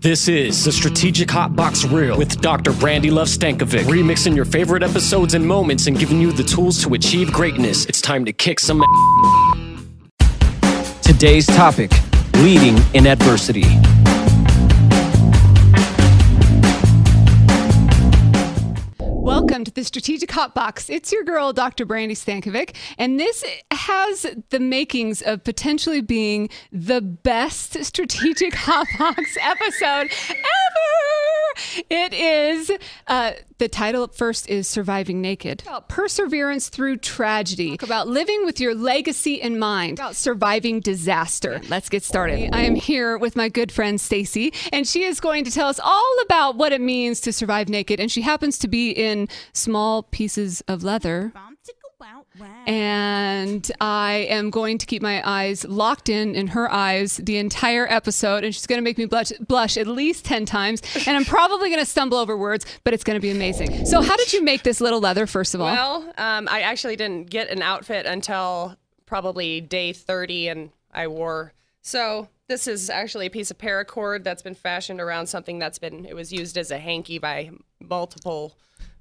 This is the Strategic Hot Box Reel with Dr. Brandi Love Stankovic, remixing your favorite episodes and moments and giving you the tools to achieve greatness. It's time to kick some ass. Today's topic leading in adversity. Welcome to the Strategic Hot Box. It's your girl, Dr. Brandi Stankovic, and this has the makings of potentially being the best Strategic Hot Box episode ever. It is uh, the title at first is Surviving Naked. About perseverance through tragedy. Talk about living with your legacy in mind. About surviving disaster. Let's get started. I am here with my good friend Stacey, and she is going to tell us all about what it means to survive naked. And she happens to be in small pieces of leather. And I am going to keep my eyes locked in in her eyes the entire episode, and she's going to make me blush, blush at least 10 times. And I'm probably going to stumble over words, but it's going to be amazing. So, how did you make this little leather, first of all? Well, um, I actually didn't get an outfit until probably day 30, and I wore. So, this is actually a piece of paracord that's been fashioned around something that's been, it was used as a hanky by multiple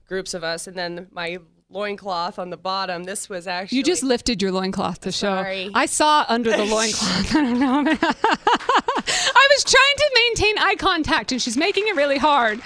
groups of us. And then my loincloth on the bottom. This was actually You just lifted your loincloth to show. Sorry. I saw under the loincloth. I don't know. I was trying to maintain eye contact and she's making it really hard.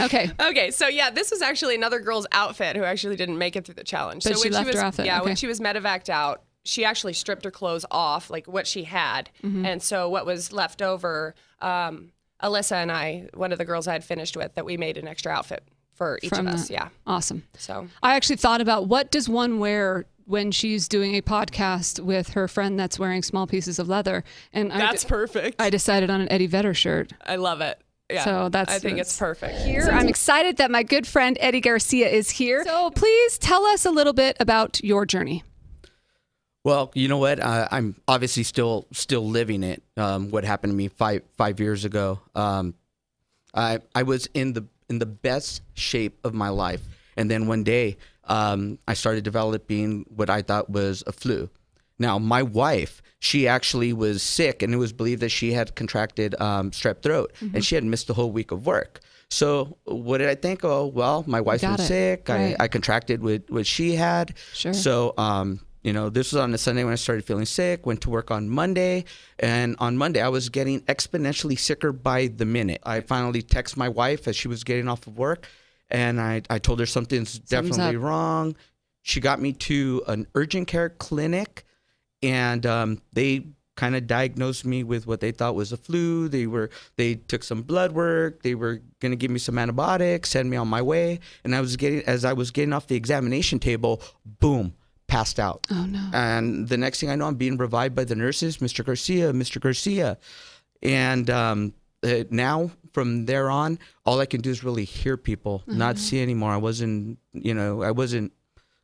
Okay. Okay, so yeah, this was actually another girl's outfit who actually didn't make it through the challenge. But so she when left was, her outfit, Yeah, okay. when she was medevaced out, she actually stripped her clothes off, like what she had, Mm-hmm. and so what was left over, um, Alyssa and I, one of the girls I had finished with, that we made an extra outfit for each From of us. that. Yeah. Awesome. So I actually thought about what does one wear when she's doing a podcast with her friend that's wearing small pieces of leather, and I, that's perfect. I decided on an Eddie Vedder shirt. I love it. Yeah. So that's- I think that's- it's perfect. Here, I'm excited that my good friend Eddie Garcia is here. So please tell us a little bit about your journey. Well, you know what? Uh, I'm obviously still still living it. Um, what happened to me five five years ago? Um, I I was in the in the best shape of my life, and then one day um, I started developing what I thought was a flu. Now, my wife, she actually was sick, and it was believed that she had contracted um, strep throat, Mm-hmm. and she had missed the whole week of work. So, what did I think? Oh, well, my wife's been it. sick. Right. I, I contracted what what she had. Sure. So, um, you know, this was on a Sunday when I started feeling sick. Went to work on Monday, and on Monday I was getting exponentially sicker by the minute. I finally texted my wife as she was getting off of work, and I I told her something's definitely up. wrong. She got me to an urgent care clinic, and um, they kind of diagnosed me with what they thought was a flu. They were they took some blood work. They were gonna give me some antibiotics, send me on my way. And I was getting as I was getting off the examination table, boom, passed out. Oh no. And the next thing I know, I'm being revived by the nurses, Mr. Garcia, Mr. Garcia. And um, uh, now from there on, all I can do is really hear people, not see anymore. I wasn't, you know, I wasn't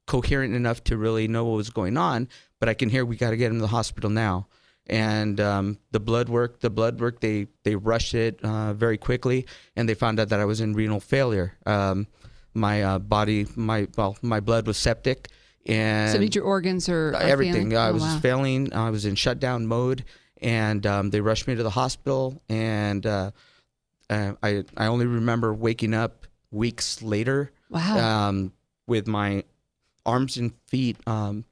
coherent enough to really know what was going on, but I can hear we got to get him to the hospital now. And um, the blood work, the blood work, they they rushed it uh, very quickly, and they found out that I was in renal failure. Um, my uh, body, my well, my blood was septic, and So did your organs or are everything. I Oh, was wow. failing. I was in shutdown mode, and um, they rushed me to the hospital. And uh, uh, I I only remember waking up weeks later Wow. um, with my arms and feet. Um,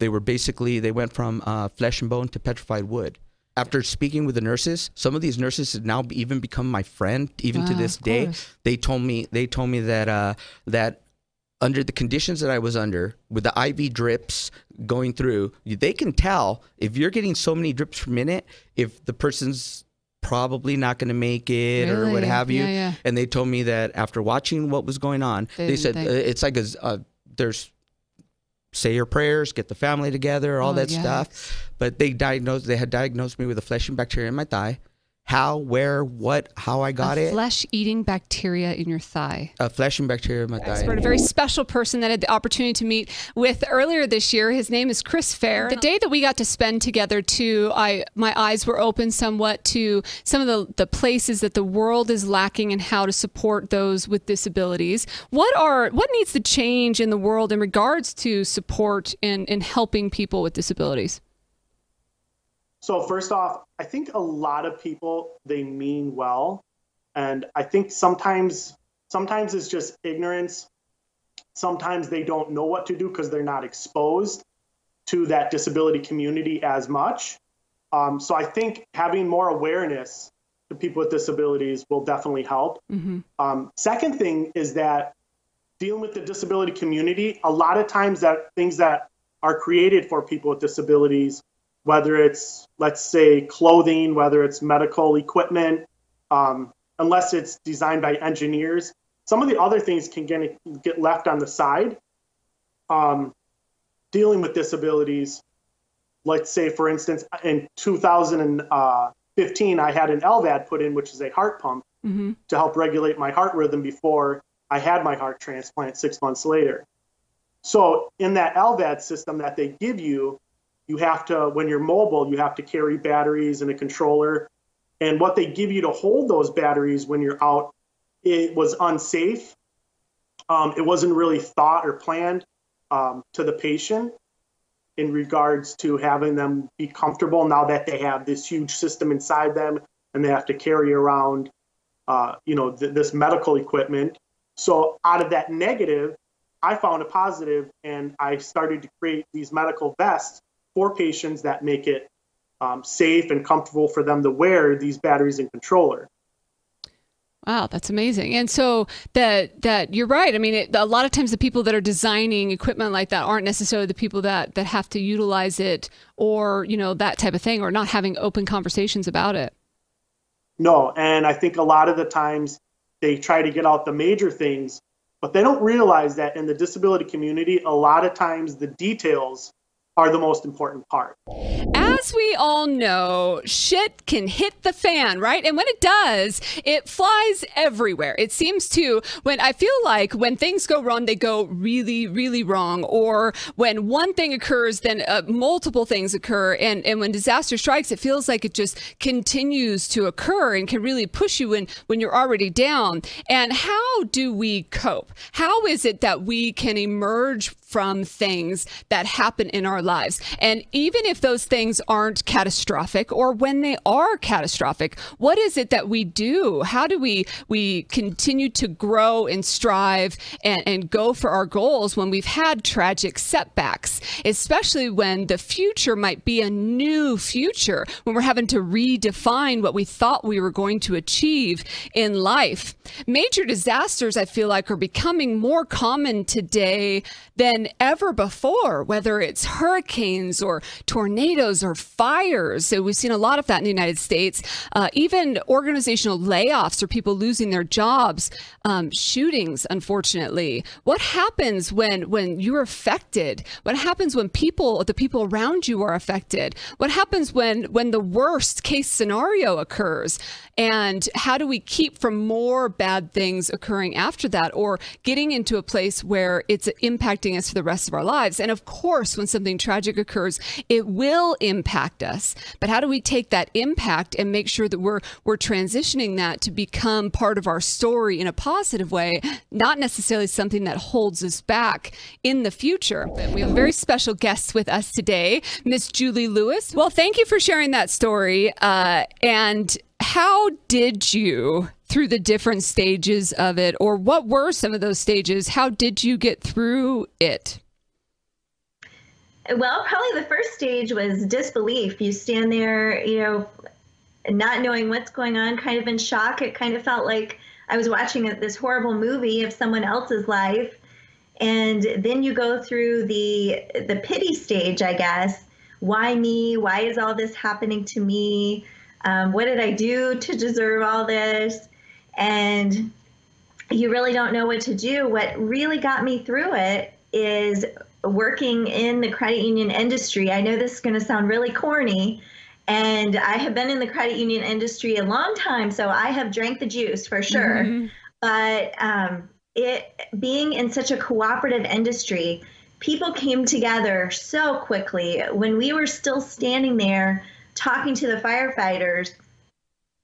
they were basically they went from uh, flesh and bone to petrified wood. After speaking with the nurses, some of these nurses have now even become my friend. Even to this day, they told me they told me that uh, that under the conditions that I was under, with the IV drips going through, they can tell if you're getting so many drips per minute, if the person's probably not going to make it or what have you. Yeah, yeah. And they told me that after watching what was going on, They they, said think- uh, it's like a uh, there's say your prayers, get the family together, all Oh, that yikes. stuff. But they diagnosed they had diagnosed me with a flesh-eating bacteria in my thigh. How, where, what, how I got a it? flesh-eating bacteria in your thigh. a flesh-eating bacteria in my thigh. expert, a very special person that I had the opportunity to meet with earlier this year. His name is Chris Fare. The day that we got to spend together, too, I my eyes were open somewhat to some of the, the places that the world is lacking and how to support those with disabilities. What are what needs to change in the world in regards to support and in helping people with disabilities? So first off, I think a lot of people they mean well, and I think sometimes sometimes it's just ignorance. Sometimes they don't know what to do because they're not exposed to that disability community as much. Um, so I think having more awareness to people with disabilities will definitely help. Mm-hmm. Um, second thing is that dealing with the disability community, a lot of times that things that are created for people with disabilities, whether it's let's say clothing, whether it's medical equipment, um, unless it's designed by engineers, some of the other things can get get left on the side. Um, dealing with disabilities, let's say for instance, in 2015, I had an LVAD put in, which is a heart pump mm-hmm. to help regulate my heart rhythm before I had my heart transplant six months later. So in that LVAD system that they give you, you have to, when you're mobile, you have to carry batteries and a controller. And what they give you to hold those batteries when you're out, it was unsafe. Um, it wasn't really thought or planned um, to the patient in regards to having them be comfortable now that they have this huge system inside them and they have to carry around, uh, you know, th- this medical equipment. So out of that negative, I found a positive and I started to create these medical vests for patients that make it um, safe and comfortable for them to wear these batteries and controller. Wow, that's amazing. And so that that you're right. I mean, it, a lot of times the people that are designing equipment like that aren't necessarily the people that that have to utilize it or, you know, that type of thing or not having open conversations about it. No, and I think a lot of the times they try to get out the major things, but they don't realize that in the disability community, a lot of times the details are the most important part. As we all know, shit can hit the fan, right? And when it does, it flies everywhere. It seems to, when I feel like when things go wrong, they go really, really wrong. Or when one thing occurs, then uh, multiple things occur. And, and when disaster strikes, it feels like it just continues to occur and can really push you when, when you're already down. And how do we cope? How is it that we can emerge from things that happen in our lives. And even if those things aren't catastrophic or when they are catastrophic, what is it that we do? How do we we continue to grow and strive and, and go for our goals when we've had tragic setbacks, especially when the future might be a new future, when we're having to redefine what we thought we were going to achieve in life. Major disasters, I feel like, are becoming more common today than ever before, whether it's hurricanes or tornadoes or fires. So we've seen a lot of that in the United States. Uh, even organizational layoffs or people losing their jobs, um, shootings, unfortunately. What happens when when you're affected? What happens when people, the people around you, are affected? What happens when when the worst case scenario occurs? And how do we keep from more bad things occurring after that, or getting into a place where it's impacting us for the rest of our lives? And of course, when something tragic occurs, it will impact us. But how do we take that impact and make sure that we're we're transitioning that to become part of our story in a positive way, not necessarily something that holds us back in the future? We have very special guests with us today, Miss Juli Lewis. Well, thank you for sharing that story. Uh, and how did you through the different stages of it or what were some of those stages how did you get through it well probably the first stage was disbelief. You stand there you know not knowing what's going on kind of in shock. It kind of felt like i was watching this horrible movie of someone else's life. And then you go through the the pity stage i guess. Why me? Why is all this happening to me? Um, what did I do to deserve all this? And you really don't know what to do. What really got me through it is working in the credit union industry. I know this is going to sound really corny, and I have been in the credit union industry a long time, so I have drank the juice for sure. Mm-hmm. But um, it being in such a cooperative industry, people came together so quickly. When we were still standing there talking to the firefighters,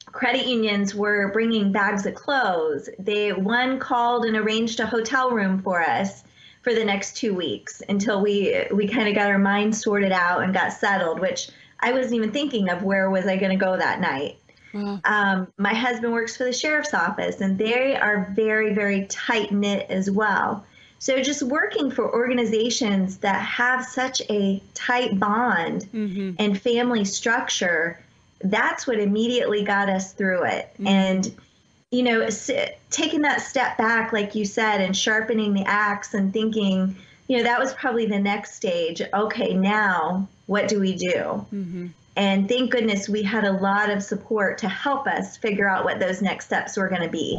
credit unions were bringing bags of clothes. They one called and arranged a hotel room for us for the next two weeks until we we kind of got our minds sorted out and got settled, which I wasn't even thinking of where was I going to go that night. Wow. Um, my husband works for the sheriff's office, and they are very, very tight knit as well. So just working for organizations that have such a tight bond Mm-hmm. and family structure, that's what immediately got us through it. And you know, taking that step back, like you said, and sharpening the axe and thinking, you know, that was probably the next stage. Okay, now what do we do? And thank goodness we had a lot of support to help us figure out what those next steps were going to be.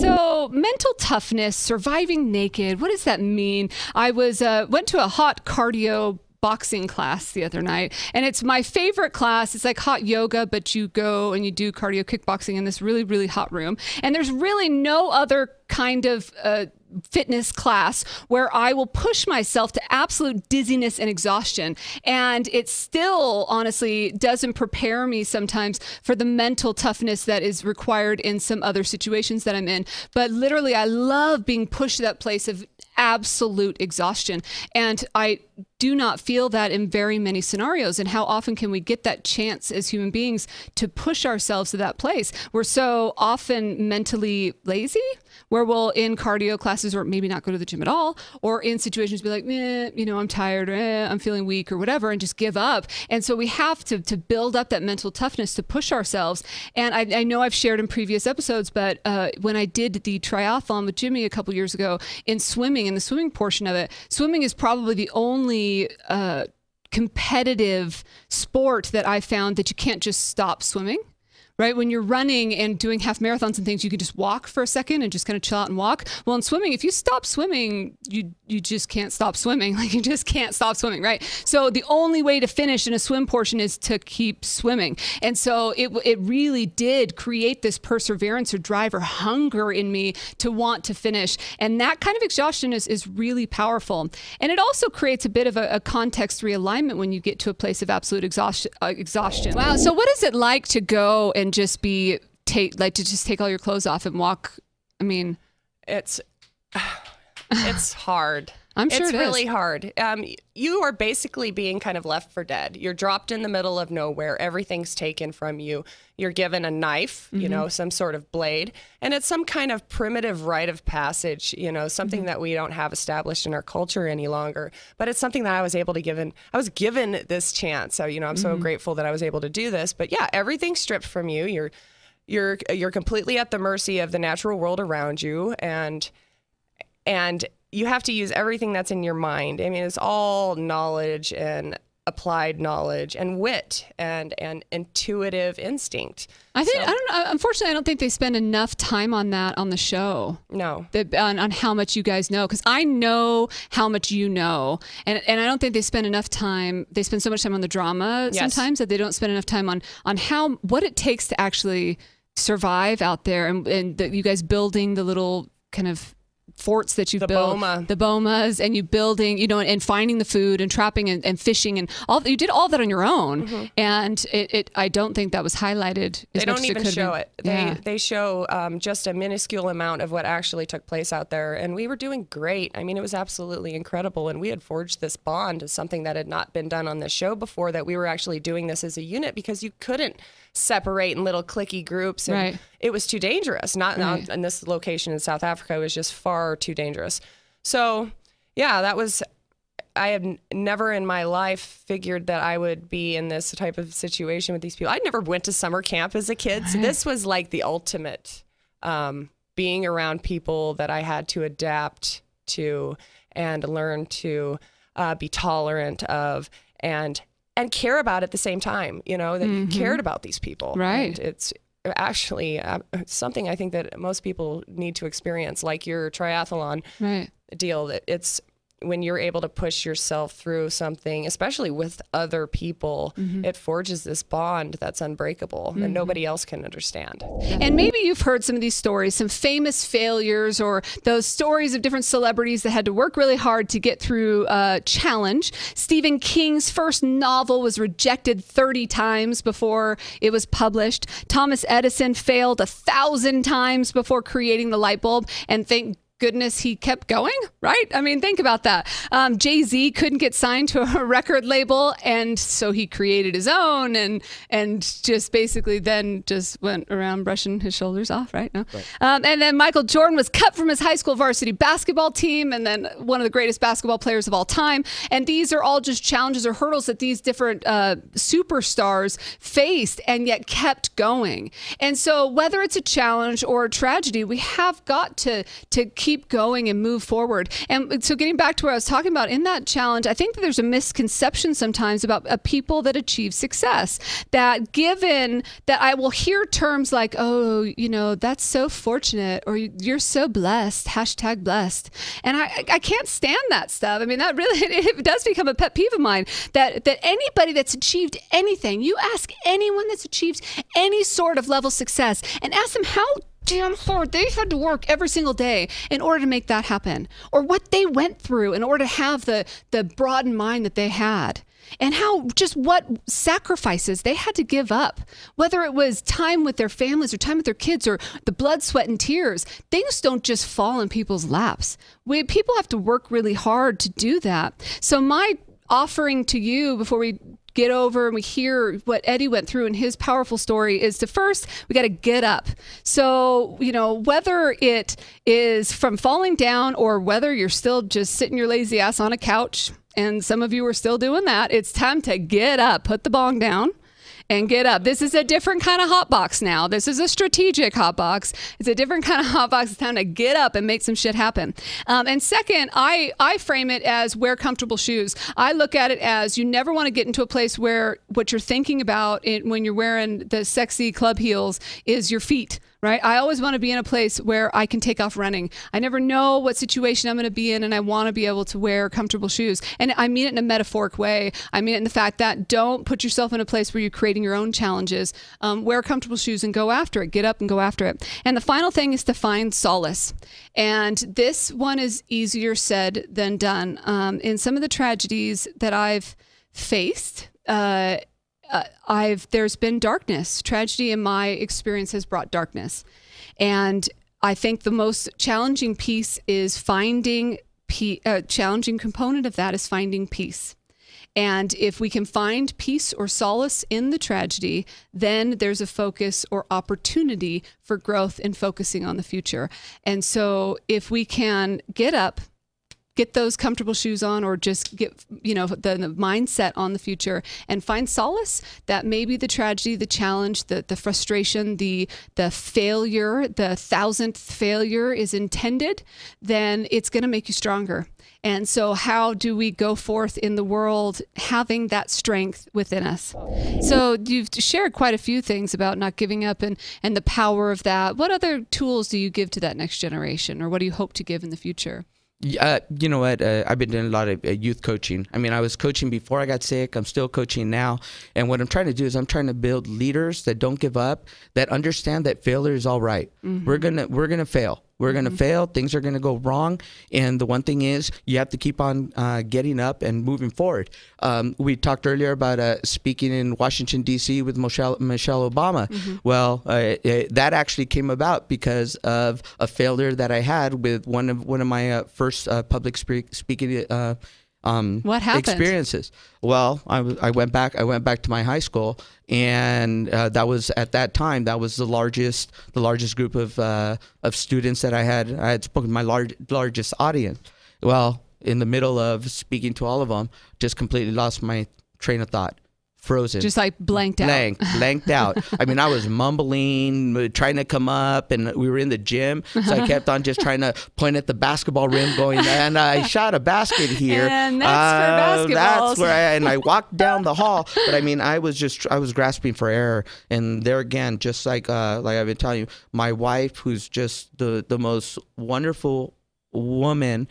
So, mental toughness, surviving naked. What does that mean? I was uh, went to a hot cardio boxing class the other night and it's my favorite class it's like hot yoga but you go and you do cardio kickboxing in this really really hot room and there's really no other kind of uh, fitness class where I will push myself to absolute dizziness and exhaustion. And it still, honestly, doesn't prepare me sometimes for the mental toughness that is required in some other situations that I'm in. But literally, I love being pushed to that place of absolute exhaustion. And I do not feel that in very many scenarios. And how often can we get that chance as human beings to push ourselves to that place? We're so often mentally lazy, where we'll in cardio classes or maybe not go to the gym at all, or in situations be like, eh, you know, I'm tired, or eh, I'm feeling weak, or whatever, and just give up. And so we have to to build up that mental toughness to push ourselves. And I, I know I've shared in previous episodes, but uh, when I did the triathlon with Jimmy a couple years ago in swimming, in the swimming portion of it, swimming is probably the only uh, competitive sport that I found that you can't just stop swimming. Right when you're running and doing half marathons and things, you can just walk for a second and just kind of chill out and walk. Well, in swimming, if you stop swimming, you you just can't stop swimming. Like you just can't stop swimming, right? So the only way to finish in a swim portion is to keep swimming. And so it it really did create this perseverance or drive or hunger in me to want to finish. And that kind of exhaustion is is really powerful. And it also creates a bit of a, a context realignment when you get to a place of absolute exhaustion. Uh, exhaustion. Wow. So what is it like to go and just be take like to just take all your clothes off and walk? I mean, It's it's hard. I'm sure it's it is. really hard. Um, you are basically being kind of left for dead. You're dropped in the middle of nowhere. Everything's taken from you. You're given a knife, you Mm-hmm. know, some sort of blade, and it's some kind of primitive rite of passage, you know, something Mm-hmm. that we don't have established in our culture any longer. But it's something that I was able to given. I was given this chance, so you know, I'm so Mm-hmm. grateful that I was able to do this. But yeah, everything's stripped from you. You're you're you're completely at the mercy of the natural world around you, and and you have to use everything that's in your mind. I mean, it's all knowledge and applied knowledge and wit and and intuitive instinct. I think I don't know. Unfortunately, I don't think they spend enough time on that on the show. No. The, on, on how much you guys know because I know how much you know and and I don't think they spend enough time they spend so much time on the drama Yes. sometimes that they don't spend enough time on on how what it takes to actually survive out there and and the, you guys building the little kind of forts that you've The built boma. the bomas and you building you know and, and finding the food and trapping and, and fishing and all you did all that on your own and it, it I don't think that was highlighted Mm-hmm. They don't it even have show been. it. They Yeah. they show um, just a minuscule amount of what actually took place out there, and we were doing great. I mean, it was absolutely incredible, and we had forged this bond as something that had not been done on this show before. That we were actually doing this as a unit because you couldn't separate in little clicky groups, and Right. It was too dangerous. Not Right. not in this location in South Africa it was just far too dangerous. So, yeah, that was. I have n- never in my life figured that I would be in this type of situation with these people. I never went to summer camp as a kid, so this was like the ultimate um, being around people that I had to adapt to and learn to uh, be tolerant of and and care about at the same time. You know that you cared about these people, Mm-hmm. Right. And it's actually uh, something I think that most people need to experience, like your triathlon right. deal that it's when you're able to push yourself through something, especially with other people, mm-hmm. it forges this bond that's unbreakable and mm-hmm. nobody else can understand. And maybe you've heard some of these stories, some famous failures, or those stories of different celebrities that had to work really hard to get through a challenge. Stephen King's first novel was rejected 30 times before it was published. Thomas Edison failed a thousand times before creating the light bulb. And thank goodness he kept going, right? I mean, think about that. Um, Jay Z couldn't get signed to a record label, and so he created his own, and and just basically then just went around brushing his shoulders off, right? No, right. Um, and then Michael Jordan was cut from his high school varsity basketball team, and then one of the greatest basketball players of all time. And these are all just challenges or hurdles that these different uh, superstars faced, and yet kept going. And so, whether it's a challenge or a tragedy, we have got to to keep going and move forward. And so, getting back to what I was talking about in that challenge, I think that there's a misconception sometimes about uh, people that achieve success. That given that I will hear terms like, "Oh, you know, that's so fortunate," or "You're so blessed," hashtag blessed, and I I can't stand that stuff. I mean, that really it does become a pet peeve of mine. That that anybody that's achieved anything, you ask anyone that's achieved any sort of level success, and ask them how damn hard they had to work every single day in order to make that happen. Or what they went through in order to have the the broadened mind that they had. And how just what sacrifices they had to give up. Whether it was time with their families or time with their kids or the blood sweat and tears things don't just fall in people's laps. We people have to work really hard to do that. So my offering to you before we get over and we hear what Eddie went through in his powerful story is to first, we got to get up. So, you know, whether it is from falling down or whether you're still just sitting your lazy ass on a couch, and some of you are still doing that, it's time to get up, put the bong down and get up. This is a different kind of hot box now. This is a strategic hot box. It's a different kind of hot box. It's time to get up and make some shit happen. Um, and second, I I frame it as wear comfortable shoes. I look at it as you never want to get into a place where what you're thinking about when you're wearing the sexy club heels is your feet right? I always want to be in a place where I can take off running. I never know what situation I'm going to be in, and I want to be able to wear comfortable shoes. And I mean it in a metaphoric way. I mean it in the fact that don't put yourself in a place where you're creating your own challenges. Um, wear comfortable shoes and go after it. Get up and go after it. And the final thing is to find solace. And this one is easier said than done. Um, in some of the tragedies that I've faced, uh, uh, I've there's been darkness. Tragedy in my experience has brought darkness, and I think the most challenging piece is finding pe- uh, challenging component of that is finding peace. And if we can find peace or solace in the tragedy, then there's a focus or opportunity for growth in focusing on the future. And so if we can get up, get those comfortable shoes on or just get you know the, the, mindset on the future and find solace that maybe the tragedy the challenge the, the frustration the the failure the thousandth failure is intended then it's going to make you stronger. And so how do we go forth in the world having that strength within us? So you've shared quite a few things about not giving up and and the power of that. What other tools do you give to that next generation or what do you hope to give in the future uh, you know what? Uh, I've been doing a lot of uh, youth coaching. I mean, I was coaching before I got sick. I'm still coaching now. And what I'm trying to do is I'm trying to build leaders that don't give up, that understand that failure is all right. mm-hmm. We're gonna we're gonna fail. We're going to mm-hmm. fail. Things are going to go wrong. And the one thing is, you have to keep on uh, getting up and moving forward. Um, we talked earlier about uh, speaking in Washington, D.C. with Michelle, Michelle Obama. Mm-hmm. Well, uh, it, that actually came about because of a failure that I had with one of one of my uh, first uh, public speaking uh, um, what happened? experiences. Well, I, w- I went back. I went back to my high school, and uh, that was at that time that was the largest the largest group of uh, of students that I had. I had spoken to my large largest audience. Well, in the middle of speaking to all of them, just completely lost my train of thought frozen. Just like blanked out. Blank, blanked out. I mean, I was mumbling, trying to come up, and we were in the gym, so I kept on just trying to point at the basketball rim, going, and I shot a basket here. And that's uh, for basketballs. That's where I, and I walked down the hall. But I mean, I was just, I was grasping for air, and there again, just like, uh, like I've been telling you, my wife, who's just the the most wonderful woman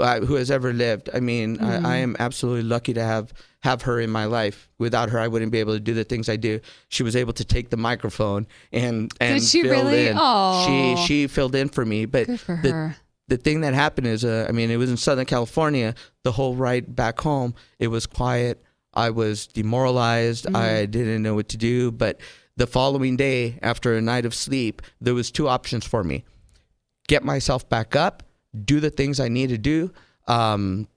uh, who has ever lived. I mean, mm-hmm. I, I, am absolutely lucky to have have her in my life. Without her, I wouldn't be able to do the things I do. She was able to take the microphone and and Did she really? In. Oh, she she filled in for me. But Good for the, her. the thing that happened is, uh, I mean, it was in Southern California. The whole ride back home, it was quiet. I was demoralized. Mm-hmm. I didn't know what to do. But the following day, after a night of sleep, there was two options for me: get myself back up do the things I need to do. Um,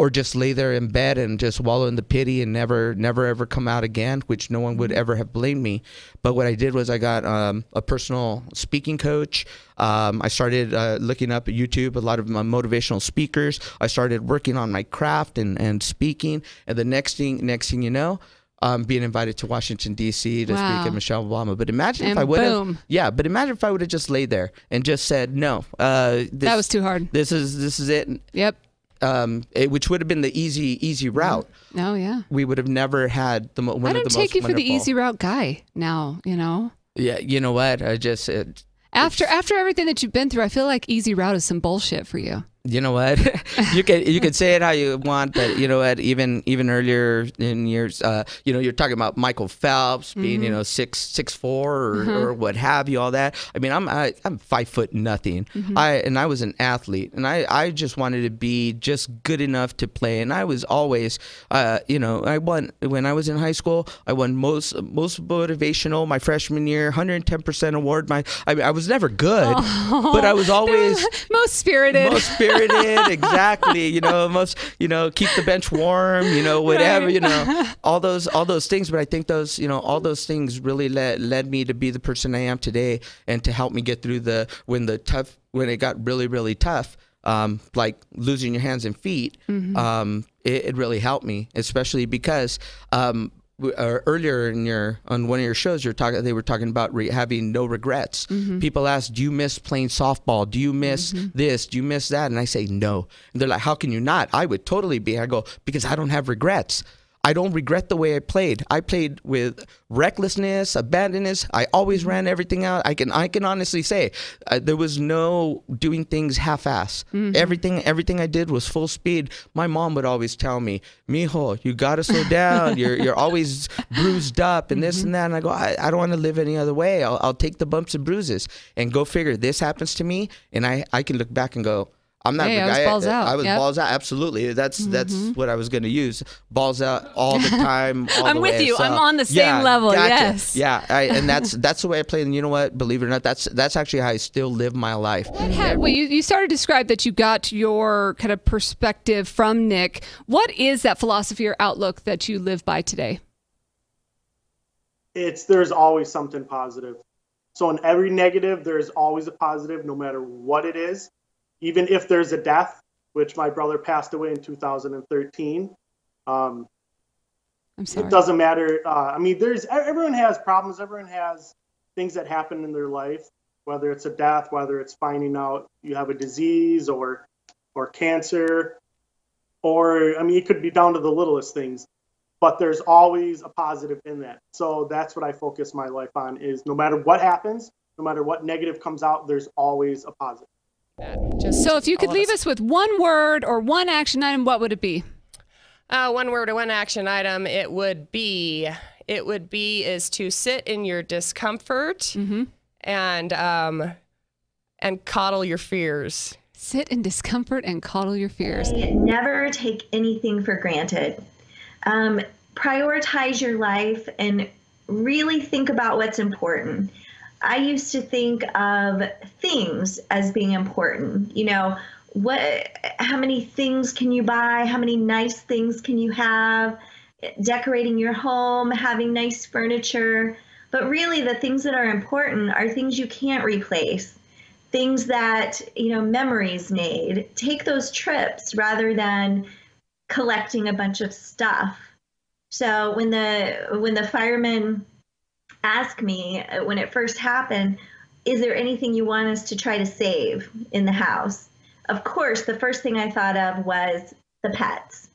or just lay there in bed and just wallow in the pity and never, never ever come out again, which no one would ever have blamed me. But what I did was I got um, a personal speaking coach. Um, I started uh, looking up at YouTube a lot of my motivational speakers. I started working on my craft and, and speaking. And the next thing, next thing you know, um, being invited to Washington D.C. to Wow. speak at Michelle Obama. But imagine And if I would have, yeah. But imagine if I would have just laid there and just said, no, uh, this, That was too hard. This is this is it. Yep. Um, it, which would have been the easy easy route. Oh yeah. We would have never had the one I don't take you for the easy route guy now. You know. Yeah, you know what? I just it, After after everything that you've been through, I feel like easy route is some bullshit for you. You know what? You can you can say it how you want but you know what? Even even earlier in years uh you know you're talking about michael phelps being you know six six four or, or what have you all that. I mean i'm I, i'm five foot nothing. I and i was an athlete and i i just wanted to be just good enough to play and i was always uh you know i won when i was in high school i won most most motivational my freshman year 110% award my i mean i was never good but i was always Most spirited. most spirited exactly you know most you know keep the bench warm you know whatever Right. you know all those all those things but i think those you know all those things really led led me to be the person i am today and to help me get through the when the tough when it got really really tough um, like losing your hands and feet, um, it, it really helped me, especially because um, uh, earlier in your on one of your shows, you're talking. They were talking about re- having no regrets. People ask, "Do you miss playing softball? Do you miss this? Do you miss that?" And I say, "No." And they're like, "How can you not?" I would totally be. I go because I don't have regrets. I don't regret the way I played. I played with recklessness, abandonness. I always mm-hmm. ran everything out. I can I can honestly say uh, there was no doing things half-ass. Mm-hmm. Everything everything I did was full speed. My mom would always tell me, "Mijo, you got to slow down. You're you're always bruised up and this and mm-hmm. that." And I go, "I, I don't want to live any other way. I'll, I'll take the bumps and bruises and go figure. This happens to me, and I I can look back and go." I'm not. Hey, I was I, balls out. I was Yep. balls out. Absolutely. That's mm-hmm. that's what I was going to use. Balls out all the time. all I'm the with way. you. So, I'm on the same yeah, level. gotcha. Yes. Yeah. I, and that's that's the way I play. And you know what? Believe it or not, that's that's actually how I still live my life. Ha- Well, you, you started to describe that you got your kind of perspective from Nick. What is that philosophy or outlook that you live by today? it's there's always something positive. So in every negative, there's always a positive, no matter what it is. Even if there's a death, which my brother passed away in 2013. Um, I'm sorry. it doesn't matter. Uh, I mean, there's everyone has problems. Everyone has things that happen in their life, whether it's a death, whether it's finding out you have a disease or or cancer, or I mean, it could be down to the littlest things. But there's always a positive in that. So that's what I focus my life on: is no matter what happens, no matter what negative comes out, there's always a positive. Just So, if you could leave us. us with one word or one action item, what would it be? Uh, one word or one action item, it would be it would be is to sit in your discomfort and um, and coddle your fears. Sit in discomfort and coddle your fears. Never take anything for granted. Um, prioritize your life and really think about what's important. I used to think of things as being important. You know, what how many things can you buy? How many nice things can you have? Decorating your home, having nice furniture. But really the things that are important are things you can't replace. Things that, you know, memories made. Take those trips rather than collecting a bunch of stuff. So when the when the firemen asked me uh, when it first happened, is there anything you want us to try to save in the house? Of course, the first thing I thought of was the pets.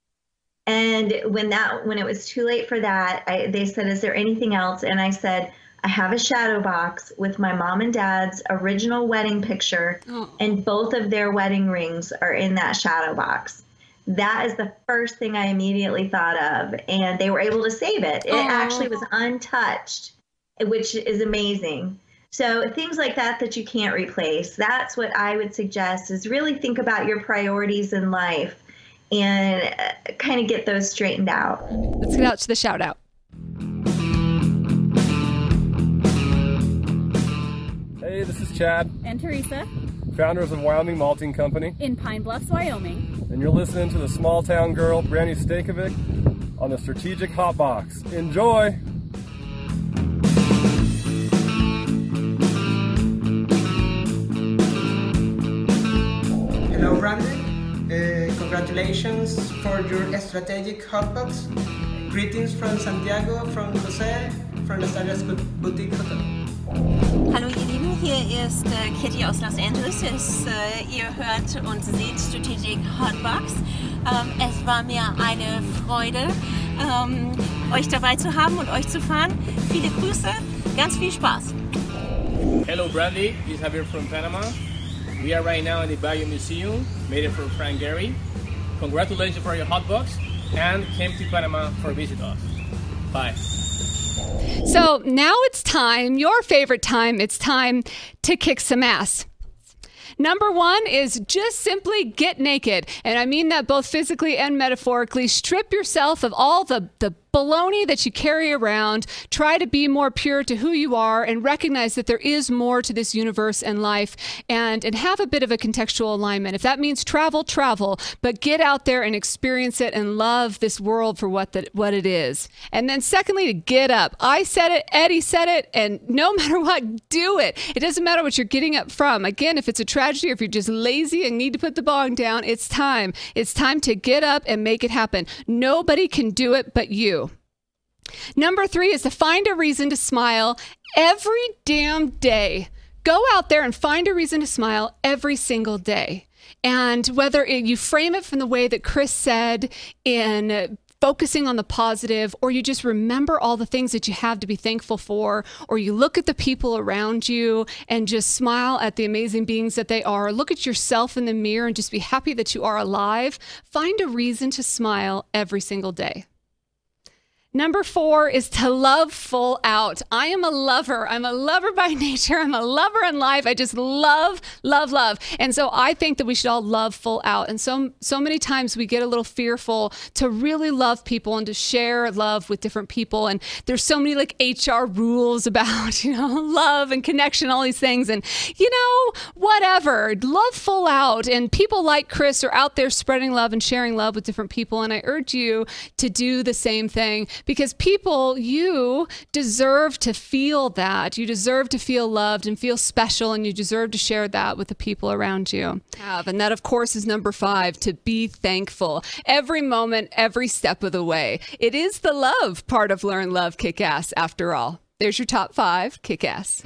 And when that when it was too late for that, I, they said, "Is there anything else?" And I said, "I have a shadow box with my mom and dad's original wedding picture, and both of their wedding rings are in that shadow box." That is the first thing I immediately thought of, and they were able to save it. It Aw. actually was untouched, which is amazing. So things like that that you can't replace. That's what I would suggest is really think about your priorities in life and uh, kind of get those straightened out. Let's get out to the shout out. Hey, this is Chad and Teresa founders of Wyoming Malting Company. in Pine Bluffs, Wyoming. And you're listening to the small town girl, Brandi Stankovic, on the Strategic Hot Box. Enjoy! Congratulations for your strategic hotbox. Greetings from Santiago, from Jose, from the Stardust Boutique Hotel. Hallo ihr Lieben, hier ist äh, Kitty aus Los Angeles. Es, äh, ihr hört und seht Strategic Hotbox. Ähm, es war mir eine Freude, ähm, euch dabei zu haben und euch zu fahren. Viele Grüße, ganz viel Spaß. Hello, Bradley. This is Javier from Panama. We are right now in the Bayou Museum, made it for Frank Gehry. Congratulations for your hot box and came to Panama for visit us. Bye. So now it's time, your favorite time, it's time to kick some ass. Number one is just simply get naked. And I mean that both physically and metaphorically. Strip yourself of all the, the baloney that you carry around. Try to be more pure to who you are and recognize that there is more to this universe and life and, and have a bit of a contextual alignment. If that means travel, travel, but get out there and experience it and love this world for what, that, what it is. And then, secondly, to get up. I said it, Eddie said it, and no matter what, do it. It doesn't matter what you're getting up from. Again, if it's a tragedy or if you're just lazy and need to put the bong down, it's time. It's time to get up and make it happen. Nobody can do it but you. Number three is to find a reason to smile every damn day. Go out there and find a reason to smile every single day. And whether it, you frame it from the way that Chris said in focusing on the positive, or you just remember all the things that you have to be thankful for, or you look at the people around you and just smile at the amazing beings that they are, look at yourself in the mirror and just be happy that you are alive, find a reason to smile every single day. Number four is to love full out. I am a lover. I'm a lover by nature. I'm a lover in life. I just love, love, love. And so I think that we should all love full out. And so, so many times we get a little fearful to really love people and to share love with different people. And there's so many like HR rules about, you know, love and connection, all these things. And, you know, whatever, love full out. And people like Chris are out there spreading love and sharing love with different people. And I urge you to do the same thing because people, you deserve to feel that. You deserve to feel loved and feel special, and you deserve to share that with the people around you. Have. And that, of course, is number five to be thankful every moment, every step of the way. It is the love part of Learn Love Kick Ass, after all. There's your top five kick ass.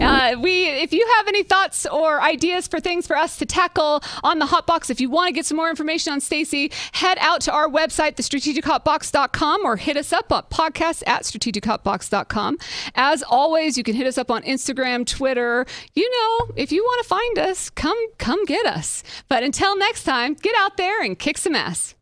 Uh, we, if you have any thoughts or ideas for things for us to tackle on the Hotbox, if you want to get some more information on Stacey, head out to our website, thestrategichotbox.com, or hit us up on podcast at strategichotbox.com. As always, you can hit us up on Instagram, Twitter. You know, if you want to find us, come come get us. But until next time, get out there and kick some ass.